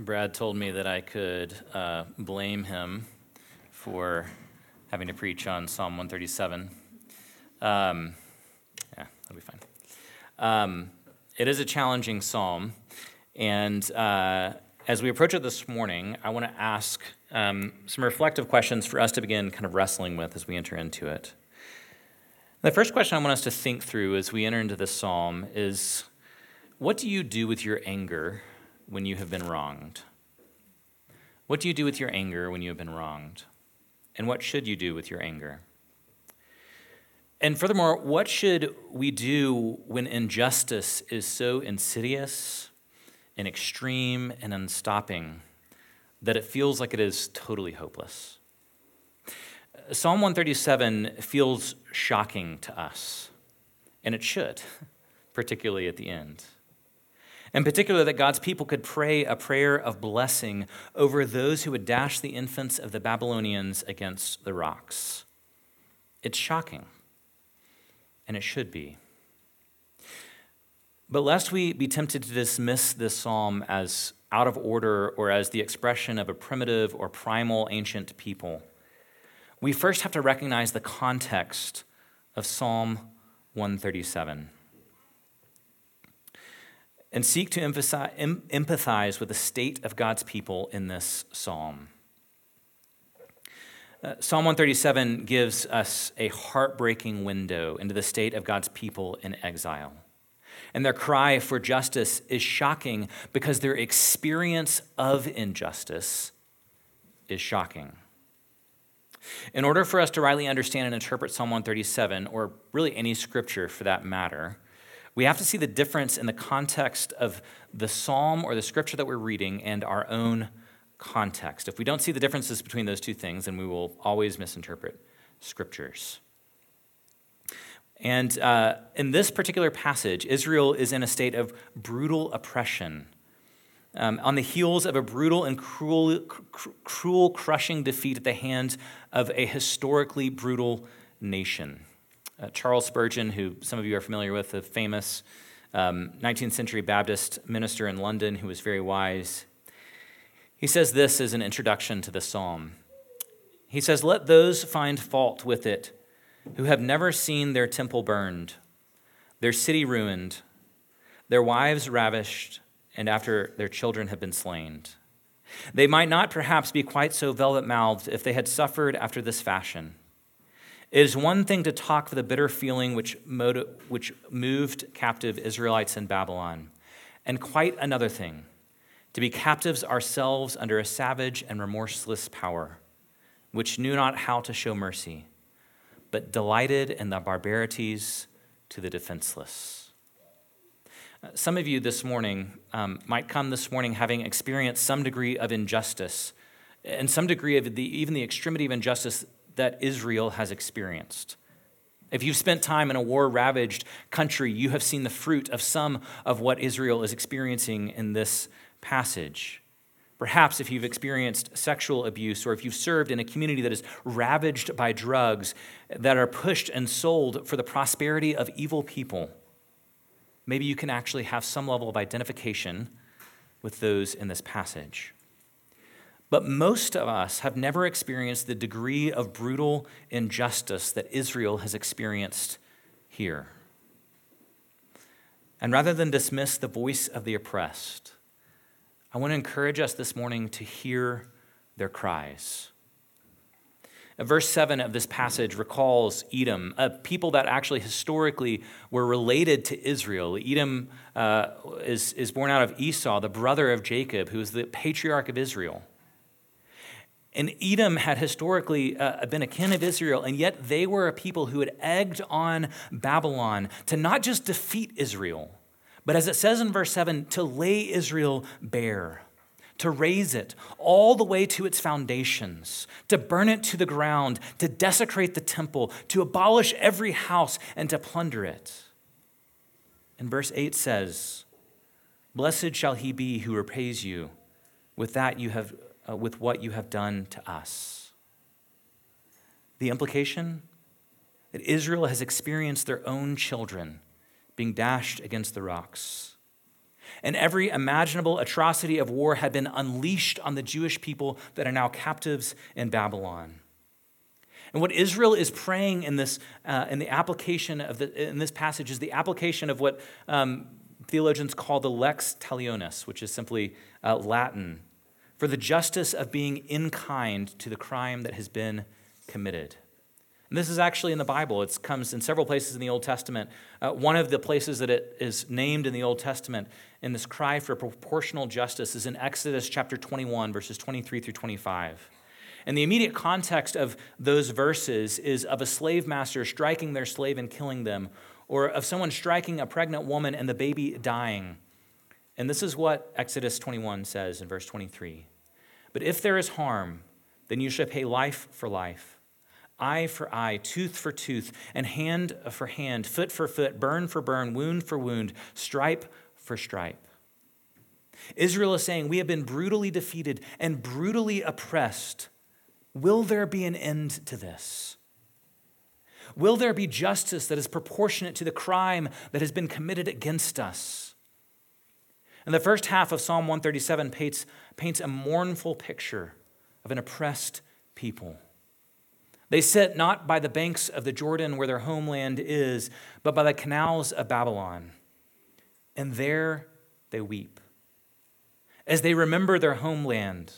Brad told me that I could uh, blame him for having to preach on Psalm 137. Um, yeah, that'll be fine. Um, it is a challenging psalm, and uh, as we approach it this morning, I want to ask um, some reflective questions for us to begin kind of wrestling with as we enter into it. The first question I want us to think through as we enter into this psalm is what do you do with your anger when you have been wronged? What do you do with your anger when you have been wronged? And what should you do with your anger? And furthermore, what should we do when injustice is so insidious and extreme and unstopping that it feels like it is totally hopeless? Psalm 137 feels shocking to us, and it should, particularly at the end. In particular, that God's people could pray a prayer of blessing over those who would dash the infants of the Babylonians against the rocks. It's shocking, and it should be. But lest we be tempted to dismiss this psalm as out of order or as the expression of a primitive or primal ancient people, we first have to recognize the context of Psalm 137 and seek to empathize with the state of God's people in this psalm. Uh, psalm 137 gives us a heartbreaking window into the state of God's people in exile. And their cry for justice is shocking because their experience of injustice is shocking. In order for us to rightly understand and interpret Psalm 137, or really any scripture for that matter, we have to see the difference in the context of the psalm or the scripture that we're reading and our own context. If we don't see the differences between those two things, then we will always misinterpret scriptures. And uh, in this particular passage, Israel is in a state of brutal oppression. Um, on the heels of a brutal and cruel, cr- cruel, crushing defeat at the hands of a historically brutal nation. Uh, Charles Spurgeon, who some of you are familiar with, the famous um, 19th century Baptist minister in London who was very wise, he says this as an introduction to the psalm. He says, Let those find fault with it who have never seen their temple burned, their city ruined, their wives ravished, and after their children have been slain. They might not perhaps be quite so velvet mouthed if they had suffered after this fashion. It is one thing to talk of the bitter feeling which, which moved captive Israelites in Babylon, and quite another thing to be captives ourselves under a savage and remorseless power, which knew not how to show mercy, but delighted in the barbarities to the defenseless. Some of you this morning um, might come this morning having experienced some degree of injustice and some degree of the, even the extremity of injustice that Israel has experienced. If you've spent time in a war ravaged country, you have seen the fruit of some of what Israel is experiencing in this passage. Perhaps if you've experienced sexual abuse or if you've served in a community that is ravaged by drugs that are pushed and sold for the prosperity of evil people, maybe you can actually have some level of identification with those in this passage. But most of us have never experienced the degree of brutal injustice that Israel has experienced here. And rather than dismiss the voice of the oppressed, I want to encourage us this morning to hear their cries. Verse 7 of this passage recalls Edom, a people that actually historically were related to Israel. Edom uh, is, is born out of Esau, the brother of Jacob, who is the patriarch of Israel. And Edom had historically uh, been a kin of Israel, and yet they were a people who had egged on Babylon to not just defeat Israel, but as it says in verse 7, to lay Israel bare, to raze it all the way to its foundations, to burn it to the ground, to desecrate the temple, to abolish every house, and to plunder it. And verse 8 says, Blessed shall he be who repays you. With that you have uh, with what you have done to us. The implication? That Israel has experienced their own children being dashed against the rocks. And every imaginable atrocity of war had been unleashed on the Jewish people that are now captives in Babylon. And what Israel is praying in this, uh, in the application of the, in this passage is the application of what um, theologians call the lex talionis, which is simply uh, Latin for the justice of being in kind to the crime that has been committed. And this is actually in the Bible. It comes in several places in the Old Testament. Uh, one of the places that it is named in the Old Testament in this cry for proportional justice is in Exodus chapter 21, verses 23 through 25. And the immediate context of those verses is of a slave master striking their slave and killing them, or of someone striking a pregnant woman and the baby dying. And this is what Exodus 21 says in verse 23 But if there is harm, then you shall pay life for life, eye for eye, tooth for tooth, and hand for hand, foot for foot, burn for burn, wound for wound, stripe for stripe. Israel is saying, We have been brutally defeated and brutally oppressed Will there be an end to this? Will there be justice that is proportionate to the crime that has been committed against us? And the first half of Psalm 137 paints, paints a mournful picture of an oppressed people. They sit not by the banks of the Jordan where their homeland is, but by the canals of Babylon. And there they weep. As they remember their homeland,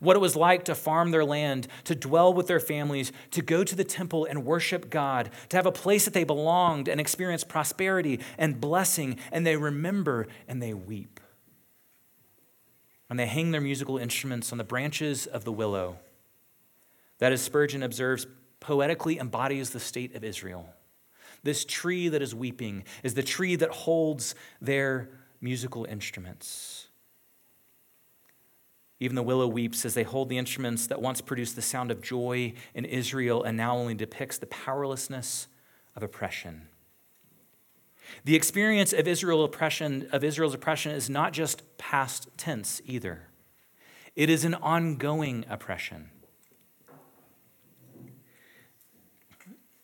what it was like to farm their land, to dwell with their families, to go to the temple and worship God, to have a place that they belonged and experience prosperity and blessing, and they remember and they weep. And they hang their musical instruments on the branches of the willow. That, as Spurgeon observes, poetically embodies the state of Israel. This tree that is weeping is the tree that holds their musical instruments. Even the willow weeps as they hold the instruments that once produced the sound of joy in Israel and now only depicts the powerlessness of oppression. The experience of, Israel oppression, of Israel's oppression is not just past tense either, it is an ongoing oppression.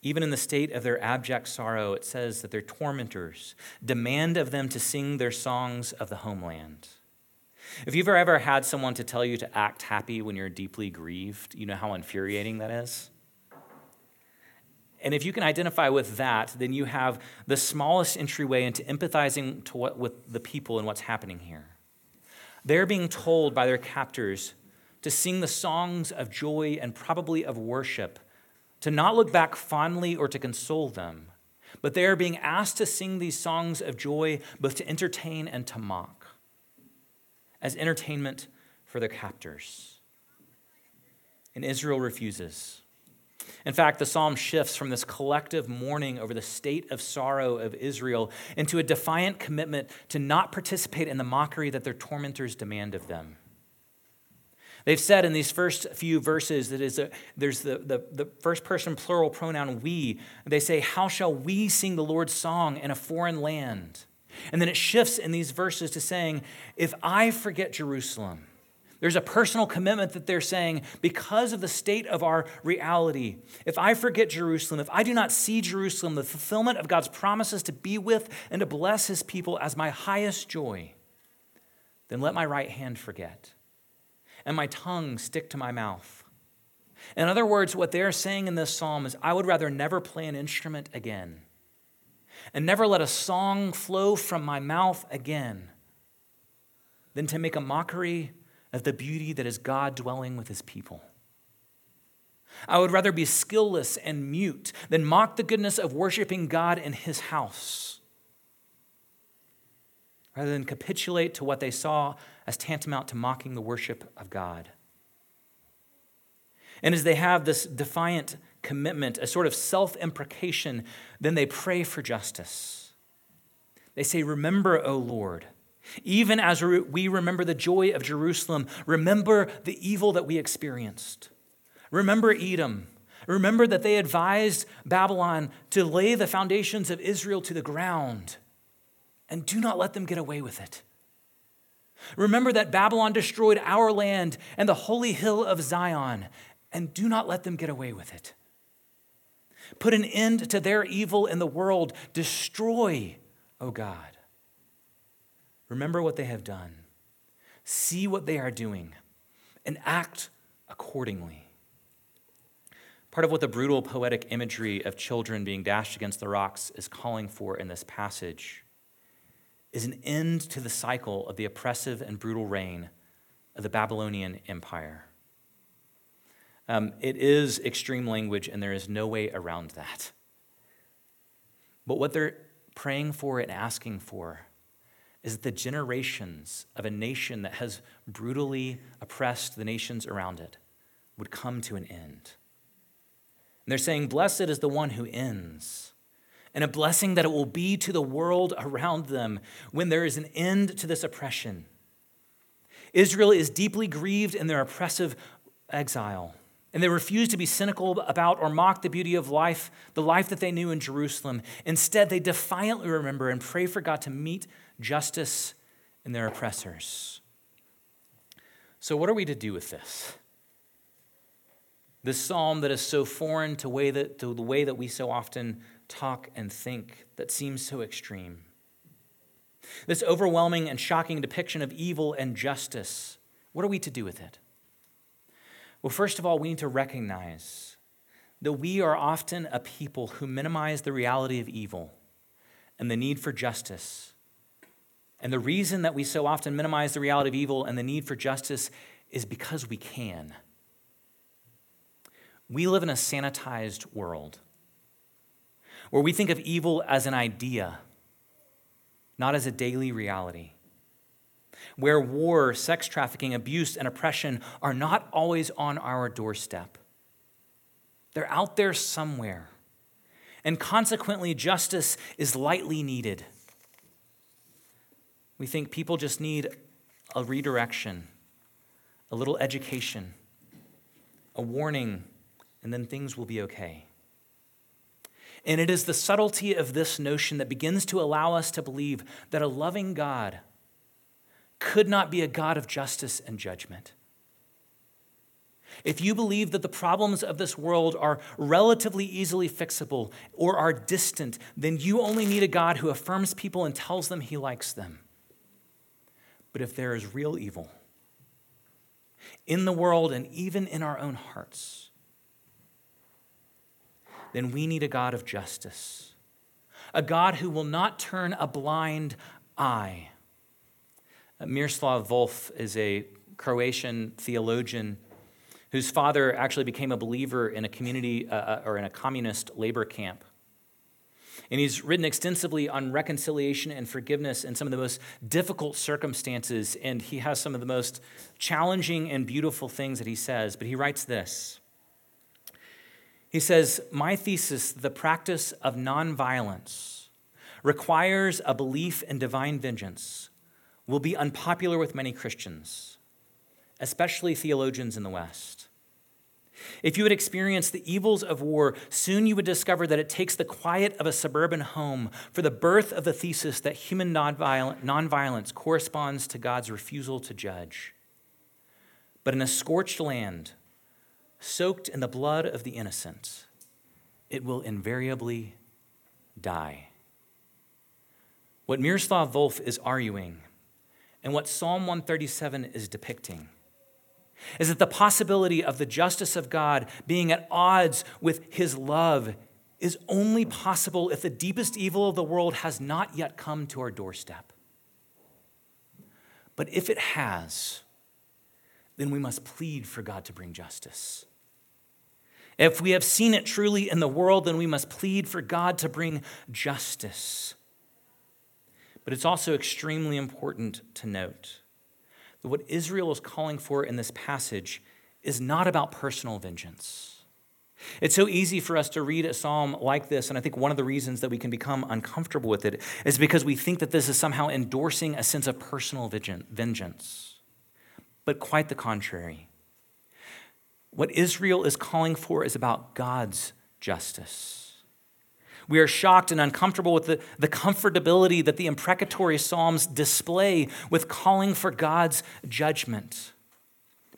Even in the state of their abject sorrow, it says that their tormentors demand of them to sing their songs of the homeland. If you've ever had someone to tell you to act happy when you're deeply grieved, you know how infuriating that is? And if you can identify with that, then you have the smallest entryway into empathizing to what, with the people and what's happening here. They're being told by their captors to sing the songs of joy and probably of worship, to not look back fondly or to console them, but they are being asked to sing these songs of joy both to entertain and to mock as entertainment for their captors. And Israel refuses. In fact, the psalm shifts from this collective mourning over the state of sorrow of Israel into a defiant commitment to not participate in the mockery that their tormentors demand of them. They've said in these first few verses that is a, there's the, the, the first person plural pronoun we. They say, How shall we sing the Lord's song in a foreign land? And then it shifts in these verses to saying, if I forget Jerusalem, there's a personal commitment that they're saying, because of the state of our reality, if I forget Jerusalem, if I do not see Jerusalem, the fulfillment of God's promises to be with and to bless his people as my highest joy, then let my right hand forget and my tongue stick to my mouth. In other words, what they're saying in this psalm is, I would rather never play an instrument again and never let a song flow from my mouth again than to make a mockery of the beauty that is God dwelling with his people. I would rather be skillless and mute than mock the goodness of worshiping God in his house. Rather than capitulate to what they saw as tantamount to mocking the worship of God. And as they have this defiant commitment, a sort of self imprecation, then they pray for justice. They say, Remember, O Lord, even as we remember the joy of Jerusalem, remember the evil that we experienced. Remember Edom. Remember that they advised Babylon to lay the foundations of Israel to the ground, and do not let them get away with it. Remember that Babylon destroyed our land and the holy hill of Zion, and do not let them get away with it. Put an end to their evil in the world. Destroy, O God. Remember what they have done, see what they are doing, and act accordingly. Part of what the brutal poetic imagery of children being dashed against the rocks is calling for in this passage is an end to the cycle of the oppressive and brutal reign of the Babylonian Empire. Um, it is extreme language, and there is no way around that. But what they're praying for and asking for is that the generations of a nation that has brutally oppressed the nations around it would come to an end. And they're saying, Blessed is the one who ends, and a blessing that it will be to the world around them when there is an end to this oppression. Israel is deeply grieved in their oppressive exile, and they refuse to be cynical about or mock the beauty of life, the life that they knew in Jerusalem. Instead, they defiantly remember and pray for God to meet justice in their oppressors. So, what are we to do with this? This psalm that is so foreign to, way that, to the way that we so often talk and think, that seems so extreme. This overwhelming and shocking depiction of evil and justice, what are we to do with it? Well, first of all, we need to recognize that we are often a people who minimize the reality of evil and the need for justice. And the reason that we so often minimize the reality of evil and the need for justice is because we can. We live in a sanitized world where we think of evil as an idea, not as a daily reality. Where war, sex trafficking, abuse, and oppression are not always on our doorstep. They're out there somewhere. And consequently, justice is lightly needed. We think people just need a redirection, a little education, a warning and then things will be okay. And it is the subtlety of this notion that begins to allow us to believe that a loving God could not be a God of justice and judgment. If you believe that the problems of this world are relatively easily fixable or are distant, then you only need a God who affirms people and tells them he likes them. But if there is real evil in the world and even in our own hearts, then we need a God of justice, a God who will not turn a blind eye. Uh, Miroslav Volf is a Croatian theologian whose father actually became a believer in a community uh, uh, or in a communist labor camp. And he's written extensively on reconciliation and forgiveness in some of the most difficult circumstances. And he has some of the most challenging and beautiful things that he says. But he writes this he says, My thesis, the practice of nonviolence, requires a belief in divine vengeance, will be unpopular with many Christians, especially theologians in the West. If you had experienced the evils of war, soon you would discover that it takes the quiet of a suburban home for the birth of the thesis that human nonviolence corresponds to God's refusal to judge. But in a scorched land, soaked in the blood of the innocent, it will invariably die. What Miroslav Volf is arguing and what Psalm 137 is depicting is that the possibility of the justice of God being at odds with his love is only possible if the deepest evil of the world has not yet come to our doorstep. But if it has, then we must plead for God to bring justice. If we have seen it truly in the world, then we must plead for God to bring justice. But it's also extremely important to note that what Israel is calling for in this passage is not about personal vengeance. It's so easy for us to read a psalm like this, and I think one of the reasons that we can become uncomfortable with it is because we think that this is somehow endorsing a sense of personal vengeance. But quite the contrary. What Israel is calling for is about God's justice. We are shocked and uncomfortable with the, the comfortability that the imprecatory Psalms display with calling for God's judgment.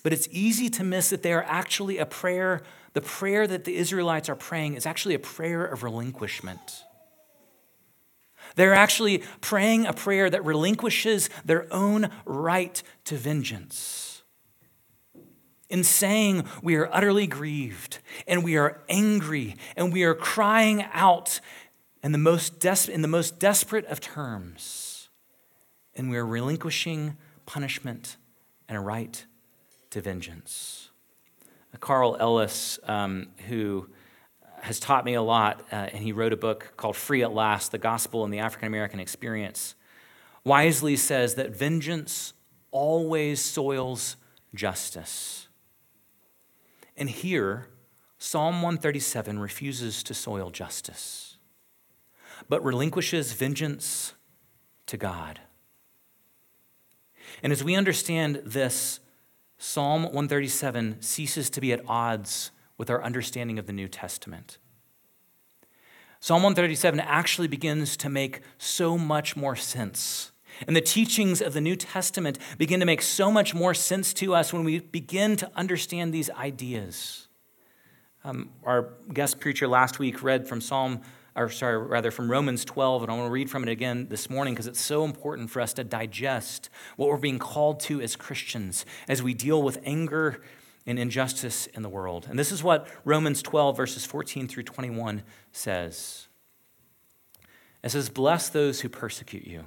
But it's easy to miss that they are actually a prayer. The prayer that the Israelites are praying is actually a prayer of relinquishment. They're actually praying a prayer that relinquishes their own right to vengeance. In saying we are utterly grieved and we are angry and we are crying out in the most, des- in the most desperate of terms, and we are relinquishing punishment and a right to vengeance. Carl Ellis, um, who has taught me a lot, uh, and he wrote a book called Free at Last The Gospel and the African American Experience, wisely says that vengeance always soils justice. And here, Psalm 137 refuses to soil justice, but relinquishes vengeance to God. And as we understand this, Psalm 137 ceases to be at odds with our understanding of the New Testament. Psalm 137 actually begins to make so much more sense. And the teachings of the New Testament begin to make so much more sense to us when we begin to understand these ideas. Um, our guest preacher last week read from Psalm or sorry, rather from Romans 12, and I want to read from it again this morning because it's so important for us to digest what we're being called to as Christians as we deal with anger and injustice in the world. And this is what Romans 12, verses 14 through 21 says. It says, Bless those who persecute you,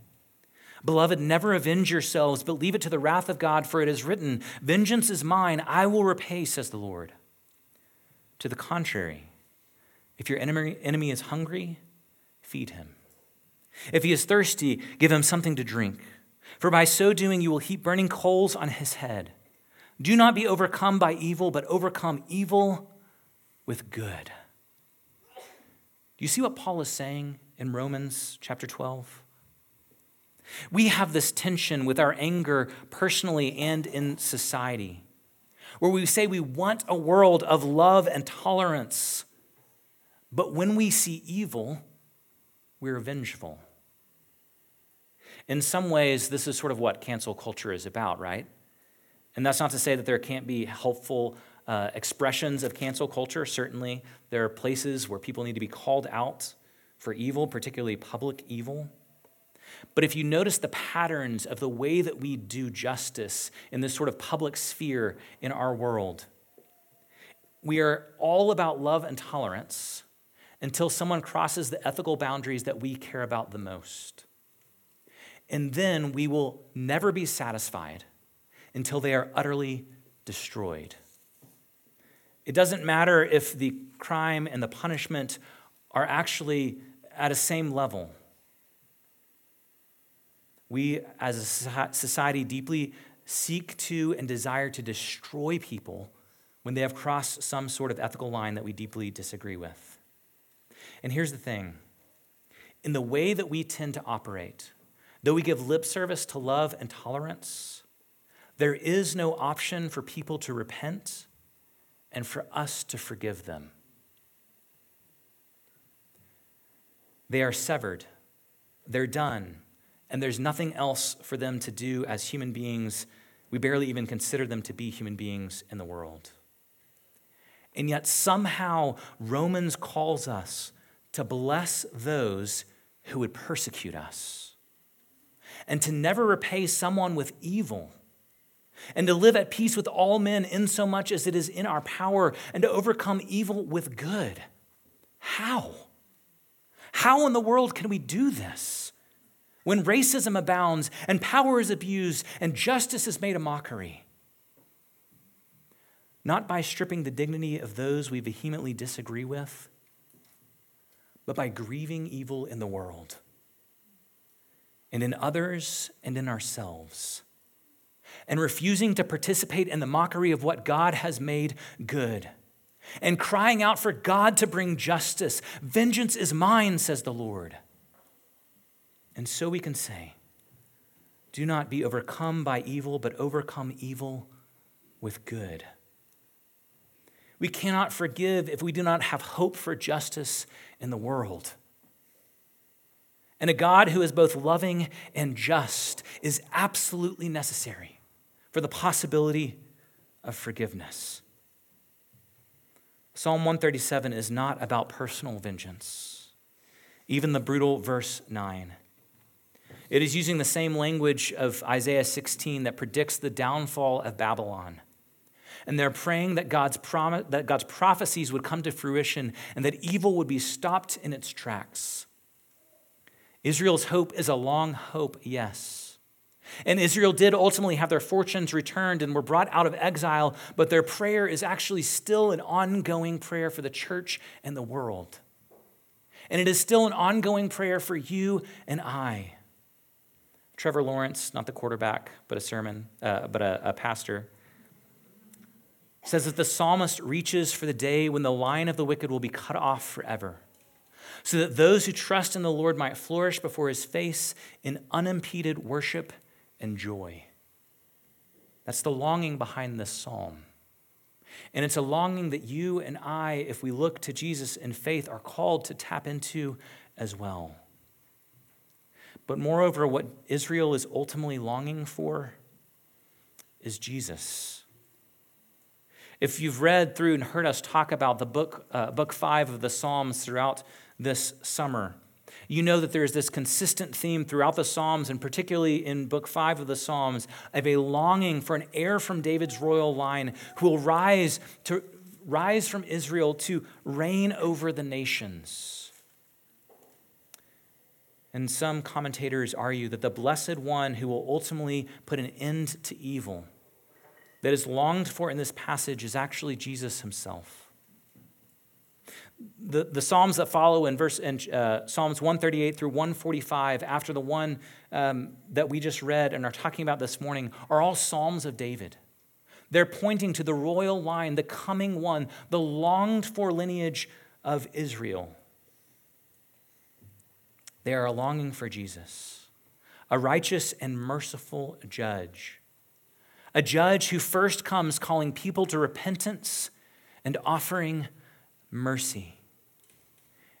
Beloved, never avenge yourselves, but leave it to the wrath of God, for it is written, Vengeance is mine, I will repay, says the Lord. To the contrary, if your enemy is hungry, feed him. If he is thirsty, give him something to drink, for by so doing you will heap burning coals on his head. Do not be overcome by evil, but overcome evil with good. Do you see what Paul is saying in Romans chapter 12? We have this tension with our anger personally and in society, where we say we want a world of love and tolerance, but when we see evil, we're vengeful. In some ways, this is sort of what cancel culture is about, right? And that's not to say that there can't be helpful uh, expressions of cancel culture. Certainly, there are places where people need to be called out for evil, particularly public evil. But if you notice the patterns of the way that we do justice in this sort of public sphere in our world, we are all about love and tolerance until someone crosses the ethical boundaries that we care about the most. And then we will never be satisfied until they are utterly destroyed. It doesn't matter if the crime and the punishment are actually at a same level. We, as a society, deeply seek to and desire to destroy people when they have crossed some sort of ethical line that we deeply disagree with. And here's the thing in the way that we tend to operate, though we give lip service to love and tolerance, there is no option for people to repent and for us to forgive them. They are severed, they're done, and there's nothing else for them to do as human beings. We barely even consider them to be human beings in the world. And yet, somehow, Romans calls us to bless those who would persecute us, and to never repay someone with evil, and to live at peace with all men in so much as it is in our power, and to overcome evil with good. How? How in the world can we do this? When racism abounds, and power is abused, and justice is made a mockery. Not by stripping the dignity of those we vehemently disagree with, but by grieving evil in the world and in others and in ourselves, and refusing to participate in the mockery of what God has made good, and crying out for God to bring justice. Vengeance is mine, says the Lord. And so we can say, Do not be overcome by evil, but overcome evil with good. We cannot forgive if we do not have hope for justice in the world. And a God who is both loving and just is absolutely necessary for the possibility of forgiveness. Psalm 137 is not about personal vengeance, even the brutal verse 9. It is using the same language of Isaiah 16 that predicts the downfall of Babylon. And they're praying that God's, prom- that God's prophecies would come to fruition and that evil would be stopped in its tracks. Israel's hope is a long hope, yes. And Israel did ultimately have their fortunes returned and were brought out of exile, but their prayer is actually still an ongoing prayer for the church and the world. And it is still an ongoing prayer for you and I. Trevor Laurence, not the quarterback, but a sermon, uh, but a, a pastor, says that the psalmist reaches for the day when the line of the wicked will be cut off forever so that those who trust in the Lord might flourish before his face in unimpeded worship and joy. That's the longing behind this psalm. And it's a longing that you and I, if we look to Jesus in faith, are called to tap into as well. But moreover, what Israel is ultimately longing for is Jesus. If you've read through and heard us talk about the book, uh, book five of the Psalms throughout this summer. You know that there is this consistent theme throughout the Psalms, and particularly in Book 5 of the Psalms, of a longing for an heir from David's royal line who will rise, to, rise from Israel to reign over the nations. And some commentators argue that the blessed one who will ultimately put an end to evil that is longed for in this passage is actually Jesus himself the, the Psalms that follow in verse in, uh, Psalms 138 through 145, after the one um, that we just read and are talking about this morning, are all Psalms of David. They're pointing to the royal line, the coming one, the longed for lineage of Israel. They are a longing for Jesus, a righteous and merciful judge, a judge who first comes calling people to repentance and offering mercy.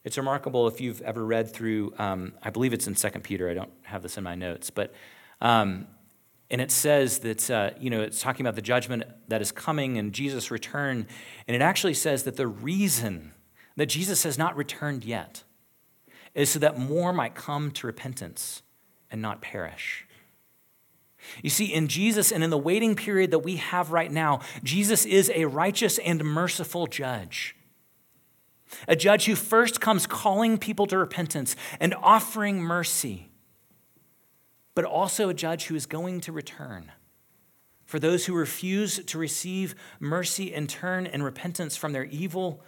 It's remarkable if you've ever read through, um, I believe it's in 2 Peter, I don't have this in my notes, but, um, and it says that, uh, you know, it's talking about the judgment that is coming and Jesus' return, and it actually says that the reason that Jesus has not returned yet is so that more might come to repentance and not perish. You see, in Jesus and in the waiting period that we have right now, Jesus is a righteous and merciful judge. A judge who first comes calling people to repentance and offering mercy, but also a judge who is going to return. For those who refuse to receive mercy and turn and repentance from their evil,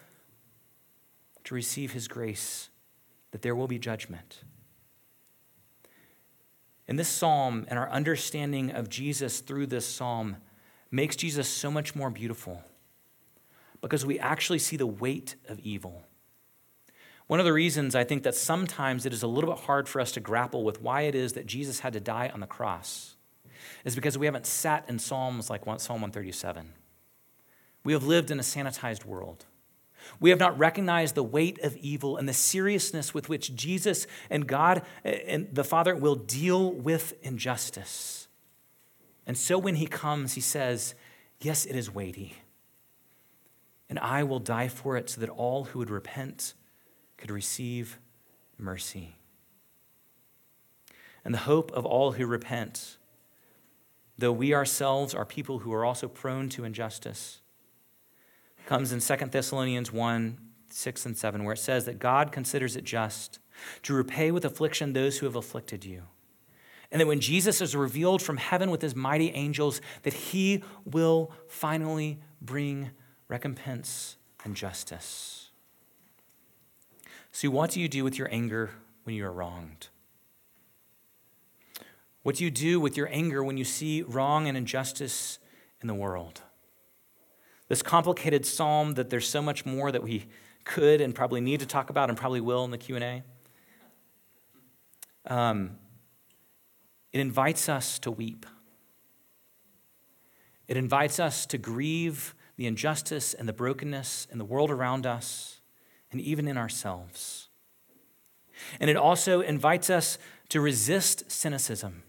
to receive his grace, that there will be judgment. And this psalm and our understanding of Jesus through this psalm makes Jesus so much more beautiful because we actually see the weight of evil. One of the reasons I think that sometimes it is a little bit hard for us to grapple with why it is that Jesus had to die on the cross is because we haven't sat in Psalms like Psalm 137. We have lived in a sanitized world. We have not recognized the weight of evil and the seriousness with which Jesus and God eh, and the Father will deal with injustice. And so when he comes, he says, Yes, it is weighty and I will die for it so that all who would repent could receive mercy. And the hope of all who repent, though we ourselves are people who are also prone to injustice, comes in 2 Thessalonians 1 6 and 7, where it says that God considers it just to repay with affliction those who have afflicted you. And that when Jesus is revealed from heaven with his mighty angels, that he will finally bring recompense, and justice. See, what do you do with your anger when you are wronged? What do you do with your anger when you see wrong and injustice in the world? This complicated psalm that there's so much more that we could and probably need to talk about and probably will in the Q&A. Um, it invites us to weep. It invites us to grieve the injustice and the brokenness in the world around us and even in ourselves. And it also invites us to resist cynicism.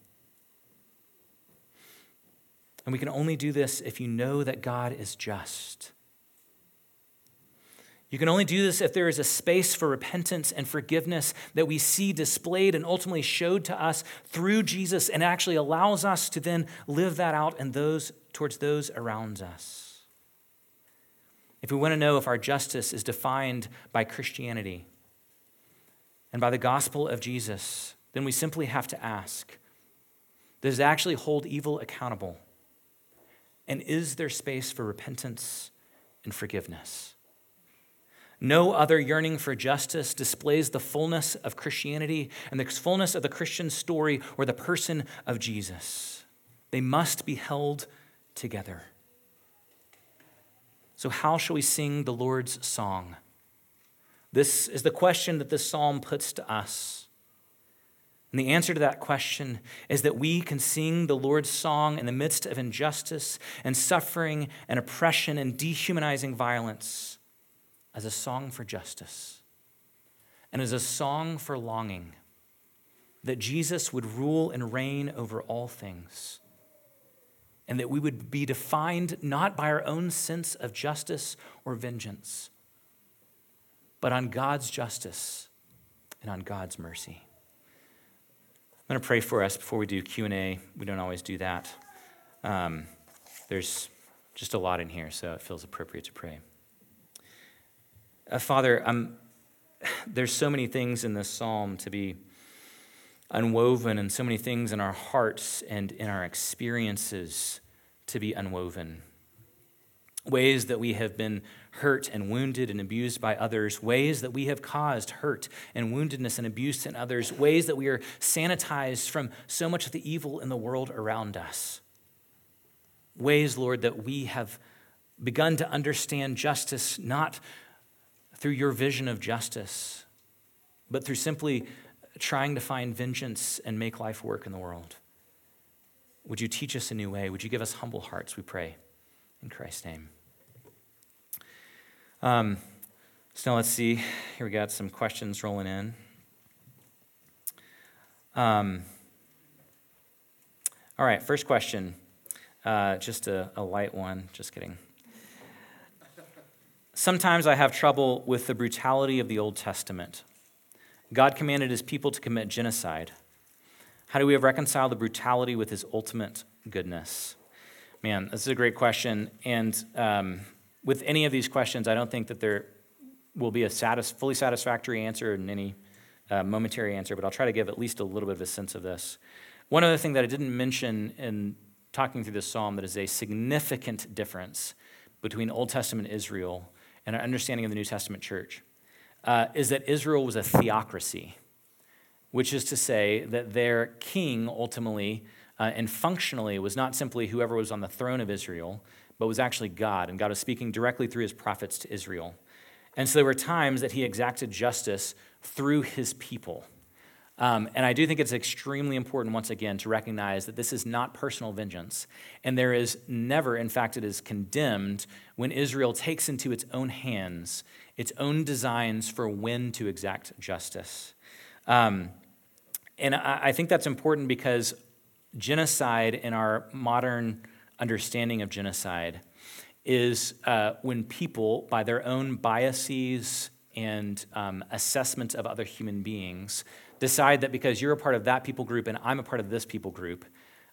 And we can only do this if you know that God is just. You can only do this if there is a space for repentance and forgiveness that we see displayed and ultimately showed to us through Jesus and actually allows us to then live that out and those towards those around us. If we want to know if our justice is defined by Christianity and by the gospel of Jesus, then we simply have to ask Does it actually hold evil accountable? And is there space for repentance and forgiveness? No other yearning for justice displays the fullness of Christianity and the fullness of the Christian story or the person of Jesus. They must be held together. So, how shall we sing the Lord's song? This is the question that this psalm puts to us. And the answer to that question is that we can sing the Lord's song in the midst of injustice and suffering and oppression and dehumanizing violence as a song for justice and as a song for longing that Jesus would rule and reign over all things, and that we would be defined not by our own sense of justice or vengeance, but on God's justice and on God's mercy. I'm going to pray for us before we do Q&A. We don't always do that. Um, there's just a lot in here, so it feels appropriate to pray. Uh, Father, there's so many things in this psalm to be unwoven, and so many things in our hearts and in our experiences to be unwoven. Ways that we have been hurt and wounded and abused by others, ways that we have caused hurt and woundedness and abuse in others, ways that we are sanitized from so much of the evil in the world around us. Ways, Lord, that we have begun to understand justice not through your vision of justice, but through simply trying to find vengeance and make life work in the world. Would you teach us a new way? Would you give us humble hearts, we pray, in Christ's name? Um, so now let's see. Here we got some questions rolling in. Um, all right, first question. Uh, just a, a light one. Just kidding. Sometimes I have trouble with the brutality of the Old Testament. God commanded his people to commit genocide. How do we reconcile the brutality with his ultimate goodness? Man, this is a great question. And um, with any of these questions, I don't think that there will be a satis- fully satisfactory answer and any uh, momentary answer, but I'll try to give at least a little bit of a sense of this. One other thing that I didn't mention in talking through this psalm that is a significant difference between Old Testament Israel and our understanding of the New Testament church uh, is that Israel was a theocracy, which is to say that their king ultimately uh, and functionally was not simply whoever was on the throne of Israel, but was actually God, and God was speaking directly through his prophets to Israel. And so there were times that he exacted justice through his people. Um, and I do think it's extremely important, once again, to recognize that this is not personal vengeance. And there is never, in fact, it is condemned when Israel takes into its own hands its own designs for when to exact justice. Um, and I, I think that's important because genocide, in our modern understanding of genocide, is uh, when people, by their own biases and um, assessment of other human beings, decide that because you're a part of that people group and I'm a part of this people group,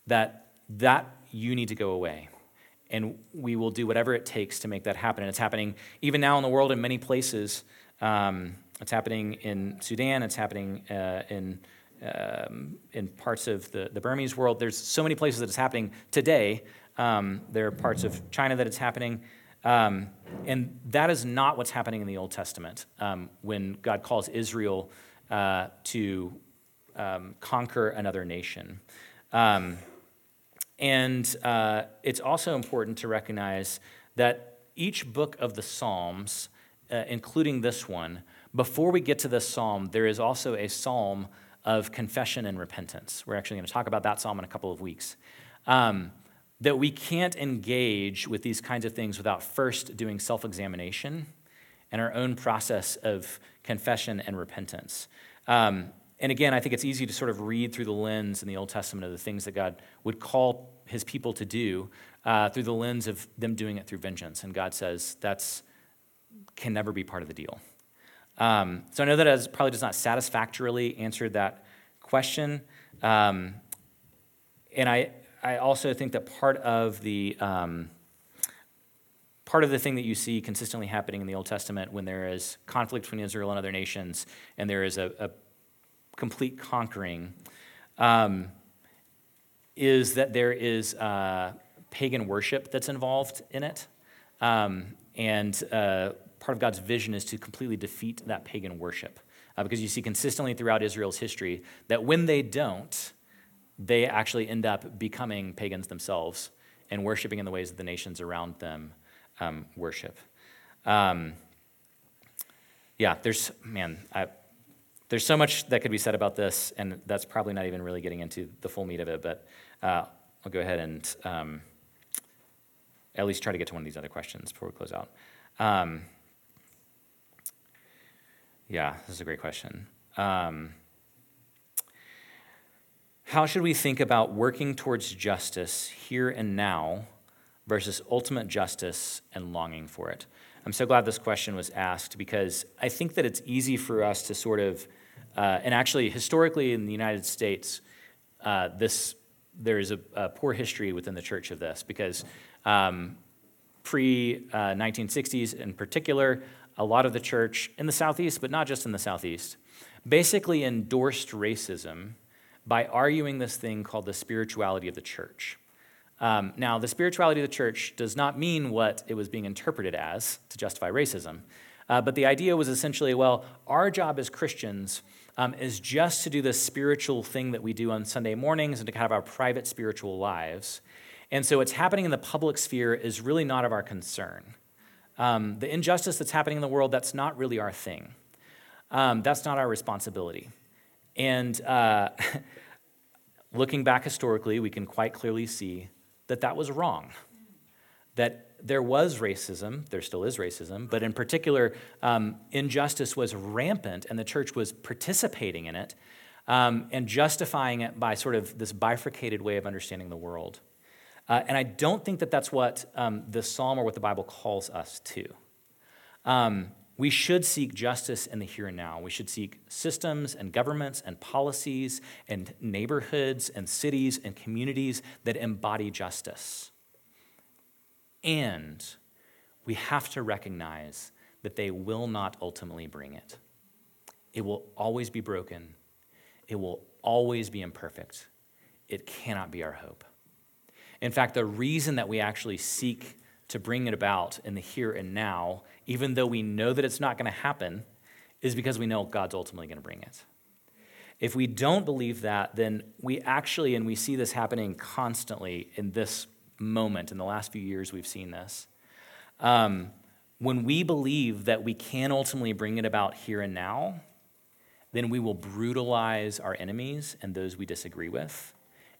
that that you need to go away. And we will do whatever it takes to make that happen. And it's happening even now in the world in many places. Um, it's happening in Sudan. It's happening uh, in um, in parts of the, the Burmese world. There's so many places that it's happening today. Um, there are parts of China that it's happening. Um, and that is not what's happening in the Old Testament um, when God calls Israel uh, to um, conquer another nation. Um, and uh, it's also important to recognize that each book of the Psalms, uh, including this one, before we get to this psalm, there is also a psalm of confession and repentance. We're actually going to talk about that psalm in a couple of weeks. Um, that we can't engage with these kinds of things without first doing self examination and our own process of confession and repentance. Um, and again, I think it's easy to sort of read through the lens in the Old Testament of the things that God would call his people to do uh, through the lens of them doing it through vengeance. And God says that's can never be part of the deal. Um, so I know that as probably does not satisfactorily answer that question. Um, and I, I also think that part of the um, part of the thing that you see consistently happening in the Old Testament when there is conflict between Israel and other nations, and there is a, a complete conquering, um, is that there is uh, pagan worship that's involved in it. Um, and uh, part of God's vision is to completely defeat that pagan worship. Uh, because you see consistently throughout Israel's history that when they don't, they actually end up becoming pagans themselves and worshiping in the ways that the nations around them um, worship. Um, yeah, there's, man, I, there's so much that could be said about this, and that's probably not even really getting into the full meat of it, but uh, I'll go ahead and um, at least try to get to one of these other questions before we close out. Um, yeah, this is a great question. Um, how should we think about working towards justice here and now versus ultimate justice and longing for it? I'm so glad this question was asked because I think that it's easy for us to sort of, uh, and actually, historically in the United States, uh, this there is a, a, poor history within the church of this because um, pre uh, 1960s in particular, a lot of the church in the Southeast, but not just in the Southeast, basically endorsed racism by arguing this thing called the spirituality of the church. Um, now, the spirituality of the church does not mean what it was being interpreted as to justify racism, uh, but the idea was essentially well, our job as Christians um, is just to do this spiritual thing that we do on Sunday mornings and to kind of our private spiritual lives. And so, what's happening in the public sphere is really not of our concern. Um, the injustice that's happening in the world, that's not really our thing. Um, that's not our responsibility. And uh, looking back historically, we can quite clearly see that that was wrong. That there was racism, there still is racism, but in particular, um, injustice was rampant and the church was participating in it um, and justifying it by sort of this bifurcated way of understanding the world. Uh, and I don't think that that's what um, the psalm or what the Bible calls us to. Um, we should seek justice in the here and now. We should seek systems and governments and policies and neighborhoods and cities and communities that embody justice. And we have to recognize that they will not ultimately bring it. It will always be broken, it will always be imperfect. It cannot be our hope. In fact, the reason that we actually seek to bring it about in the here and now, even though we know that it's not going to happen, is because we know God's ultimately going to bring it. If we don't believe that, then we actually, and we see this happening constantly in this moment, in the last few years, we've seen this. Um, when we believe that we can ultimately bring it about here and now, then we will brutalize our enemies and those we disagree with.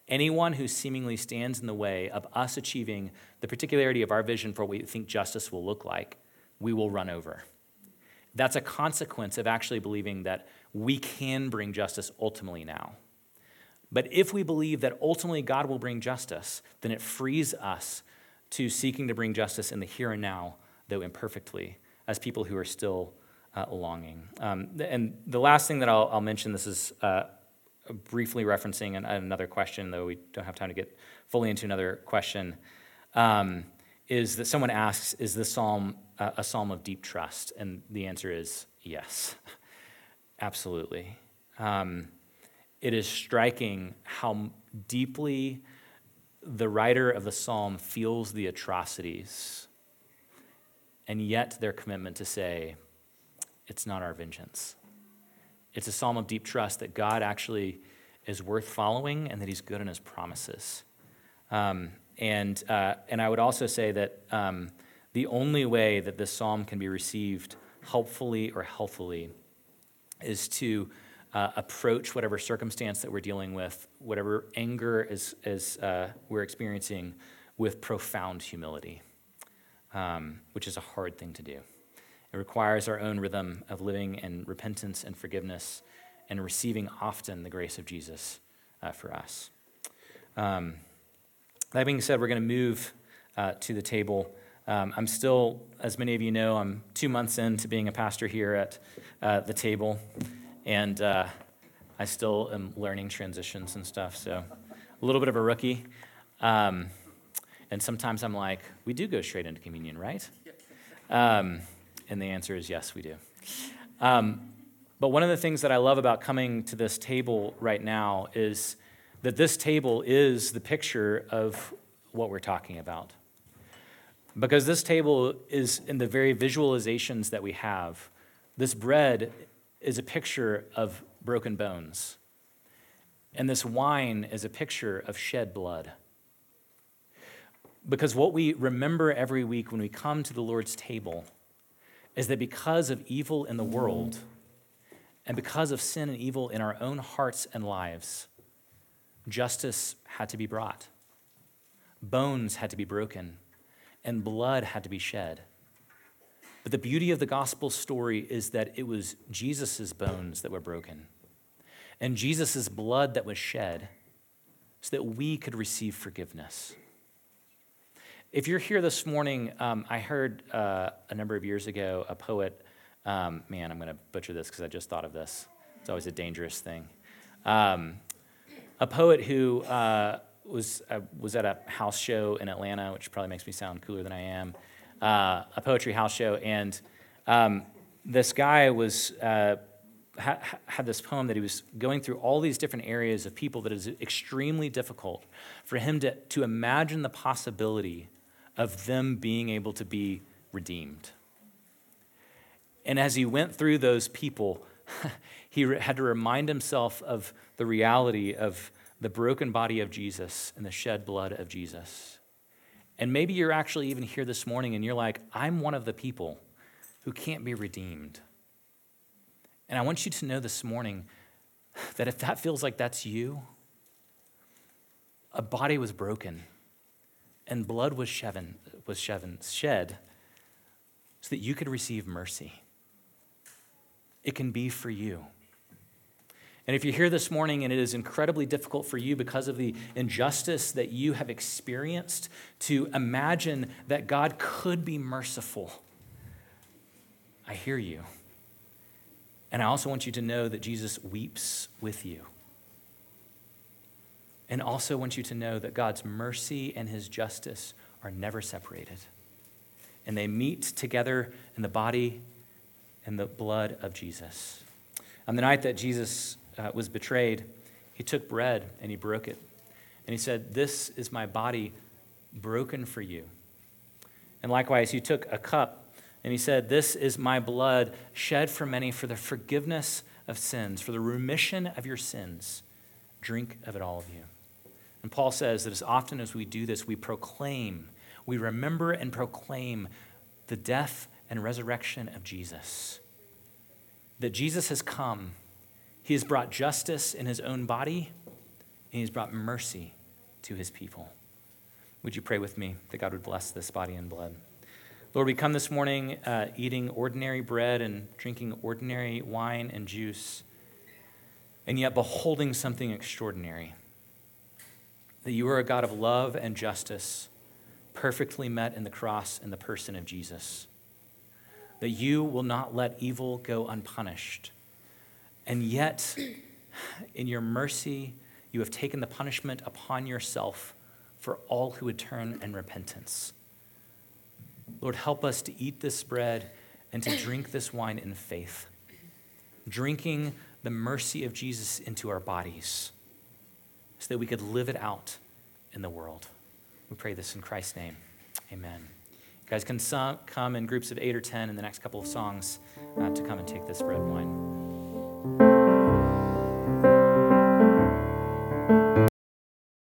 Anyone who seemingly stands in the way of us achieving the particularity of our vision for what we think justice will look like, we will run over. That's a consequence of actually believing that we can bring justice ultimately now. But if we believe that ultimately God will bring justice, then it frees us to seeking to bring justice in the here and now, though imperfectly, as people who are still uh, longing. Um, and the last thing that I'll, I'll mention this is uh, briefly referencing an, another question, though we don't have time to get fully into another question. Um, is that someone asks, Is this psalm a psalm of deep trust? And the answer is yes, absolutely. Um, it is striking how deeply the writer of the psalm feels the atrocities, and yet their commitment to say, it's not our vengeance. It's a psalm of deep trust that God actually is worth following and that he's good in his promises. Um, and, uh, and I would also say that um, the only way that this psalm can be received helpfully or healthfully is to uh, approach whatever circumstance that we're dealing with, whatever anger is, is uh, we're experiencing, with profound humility, um, which is a hard thing to do. It requires our own rhythm of living in repentance and forgiveness and receiving often the grace of Jesus uh, for us. Um, that being said, we're going to move uh, to the table. Um, I'm still, as many of you know, I'm two months into being a pastor here at uh, the table, and uh, I still am learning transitions and stuff, so a little bit of a rookie. Um, and sometimes I'm like, we do go straight into communion, right? Um, and the answer is yes, we do. Um, but one of the things that I love about coming to this table right now is that this table is the picture of what we're talking about. Because this table is in the very visualizations that we have. This bread is a picture of broken bones, and this wine is a picture of shed blood. Because what we remember every week when we come to the Lord's table is that because of evil in the world and because of sin and evil in our own hearts and lives, justice had to be brought, bones had to be broken, and blood had to be shed. But the beauty of the gospel story is that it was Jesus' bones that were broken and Jesus' blood that was shed so that we could receive forgiveness. If you're here this morning, um, I heard uh, a number of years ago a poet, um, man, I'm going to butcher this because I just thought of this. It's always a dangerous thing. Um, a poet who uh, was, uh, was at a house show in Atlanta, which probably makes me sound cooler than I am, uh, a poetry house show, and um, this guy was. Uh, ha- had this poem that he was going through all these different areas of people that is extremely difficult for him to, to imagine the possibility of them being able to be redeemed. And as he went through those people, he had to remind himself of the reality of the broken body of Jesus and the shed blood of Jesus. And maybe you're actually even here this morning and you're like, I'm one of the people who can't be redeemed. And I want you to know this morning that if that feels like that's you, a body was broken and blood was, sheven, was sheven, shed so that you could receive mercy. It can be for you. And if you're here this morning and it is incredibly difficult for you because of the injustice that you have experienced to imagine that God could be merciful, I hear you. And I also want you to know that Jesus weeps with you and also want you to know that God's mercy and his justice are never separated. And they meet together in the body and the blood of Jesus. On the night that Jesus uh, was betrayed, he took bread and he broke it. And he said, This is my body broken for you. And likewise, he took a cup and he said, This is my blood shed for many for the forgiveness of sins, for the remission of your sins. Drink of it, all of you. And Paul says that as often as we do this, we proclaim, we remember and proclaim the death and resurrection of Jesus. That Jesus has come, he has brought justice in his own body, and he has brought mercy to his people. Would you pray with me that God would bless this body and blood? Lord, we come this morning uh, eating ordinary bread and drinking ordinary wine and juice, and yet beholding something extraordinary that you are a God of love and justice, perfectly met in the cross in the person of Jesus. That you will not let evil go unpunished. And yet, in your mercy, you have taken the punishment upon yourself for all who would turn in repentance. Lord, help us to eat this bread and to drink this wine in faith, drinking the mercy of Jesus into our bodies so that we could live it out in the world. We pray this in Christ's name. Amen. You guys can come in groups of eight or ten in the next couple of songs uh, to come and take this bread wine.